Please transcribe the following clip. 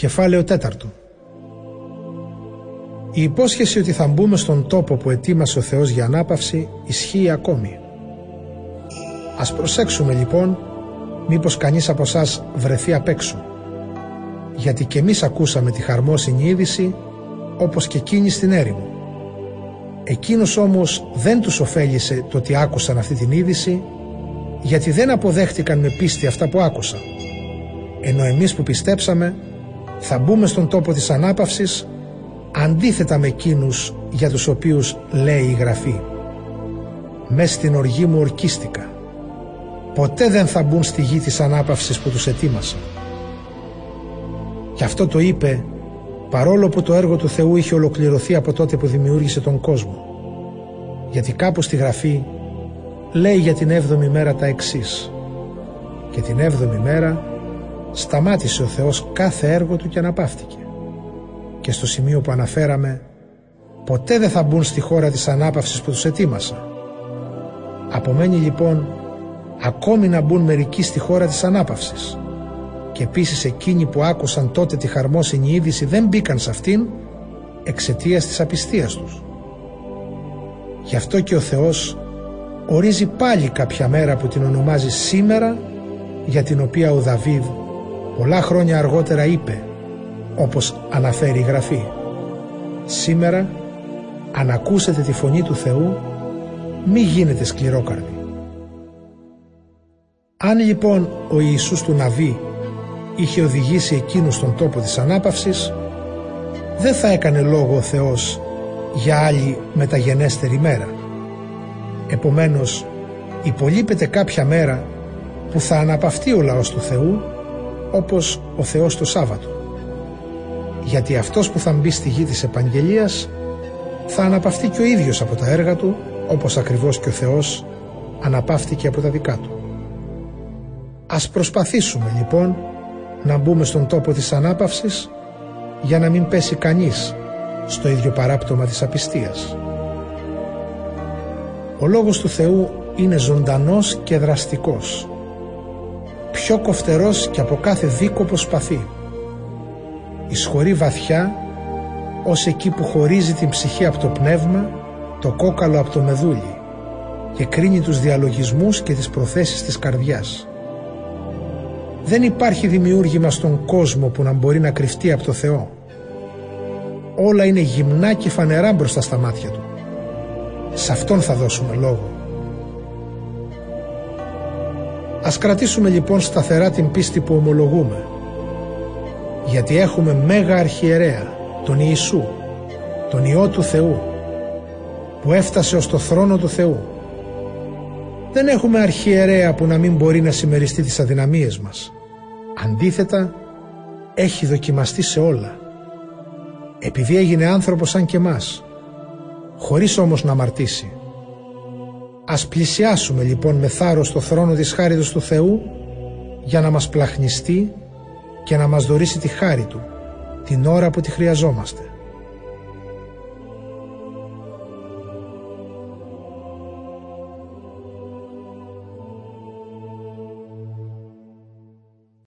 Κεφάλαιο τέταρτο Η υπόσχεση ότι θα μπούμε στον τόπο που ετοίμασε ο Θεός για ανάπαυση ισχύει ακόμη. Ας προσέξουμε λοιπόν μήπως κανείς από εσάς βρεθεί απ' έξω. Γιατί και εμείς ακούσαμε τη χαρμόσυνη είδηση όπως και εκείνη στην έρημο. Εκείνος όμως δεν τους ωφέλησε το ότι άκουσαν αυτή την είδηση γιατί δεν αποδέχτηκαν με πίστη αυτά που άκουσαν. Ενώ εμείς που πιστέψαμε θα μπούμε στον τόπο της ανάπαυσης αντίθετα με εκείνους για τους οποίους λέει η Γραφή. Μες στην οργή μου ορκίστηκα. Ποτέ δεν θα μπουν στη γη της ανάπαυσης που τους ετοίμασα. Και αυτό το είπε παρόλο που το έργο του Θεού είχε ολοκληρωθεί από τότε που δημιούργησε τον κόσμο. Γιατί κάπου στη Γραφή λέει για την έβδομη μέρα τα εξής «Και την έβδομη μέρα σταμάτησε ο Θεός κάθε έργο του και αναπαύτηκε. Και στο σημείο που αναφέραμε, ποτέ δεν θα μπουν στη χώρα της ανάπαυσης που τους ετοίμασα. Απομένει λοιπόν ακόμη να μπουν μερικοί στη χώρα της ανάπαυσης. Και επίσης εκείνοι που άκουσαν τότε τη χαρμόσυνη είδηση δεν μπήκαν σε αυτήν εξαιτίας της απιστίας τους. Γι' αυτό και ο Θεός ορίζει πάλι κάποια μέρα που την ονομάζει σήμερα για την οποία ο Δαβίδ πολλά χρόνια αργότερα είπε όπως αναφέρει η Γραφή «Σήμερα αν ακούσετε τη φωνή του Θεού μη γίνετε σκληρόκαρδοι». Αν λοιπόν ο Ιησούς του Ναβί είχε οδηγήσει εκείνους στον τόπο της ανάπαυσης δεν θα έκανε λόγο ο Θεός για άλλη μεταγενέστερη μέρα. Επομένως υπολείπεται κάποια μέρα που θα αναπαυτεί ο λαός του Θεού όπως ο Θεός το Σάββατο. Γιατί αυτός που θα μπει στη γη της επαγγελίας θα αναπαυτεί και ο ίδιος από τα έργα του όπως ακριβώς και ο Θεός αναπαύτηκε από τα δικά του. Ας προσπαθήσουμε λοιπόν να μπούμε στον τόπο της ανάπαυσης για να μην πέσει κανείς στο ίδιο παράπτωμα της απιστίας. Ο Λόγος του Θεού είναι ζωντανός και δραστικός πιο κοφτερός και από κάθε δίκοπο σπαθί. Ισχωρεί βαθιά ως εκεί που χωρίζει την ψυχή από το πνεύμα, το κόκαλο από το μεδούλι και κρίνει τους διαλογισμούς και τις προθέσεις της καρδιάς. Δεν υπάρχει δημιούργημα στον κόσμο που να μπορεί να κρυφτεί από το Θεό. Όλα είναι γυμνά και φανερά μπροστά στα μάτια Του. Σε Αυτόν θα δώσουμε λόγο. Ας κρατήσουμε λοιπόν σταθερά την πίστη που ομολογούμε. Γιατί έχουμε μέγα αρχιερέα, τον Ιησού, τον Υιό του Θεού, που έφτασε ως το θρόνο του Θεού. Δεν έχουμε αρχιερέα που να μην μπορεί να συμμεριστεί τις αδυναμίες μας. Αντίθετα, έχει δοκιμαστεί σε όλα. Επειδή έγινε άνθρωπος σαν και μας, χωρίς όμως να αμαρτήσει. Ας πλησιάσουμε λοιπόν με θάρρος στο θρόνο της χάριτος του Θεού για να μας πλαχνιστεί και να μας δωρήσει τη χάρη Του την ώρα που τη χρειαζόμαστε.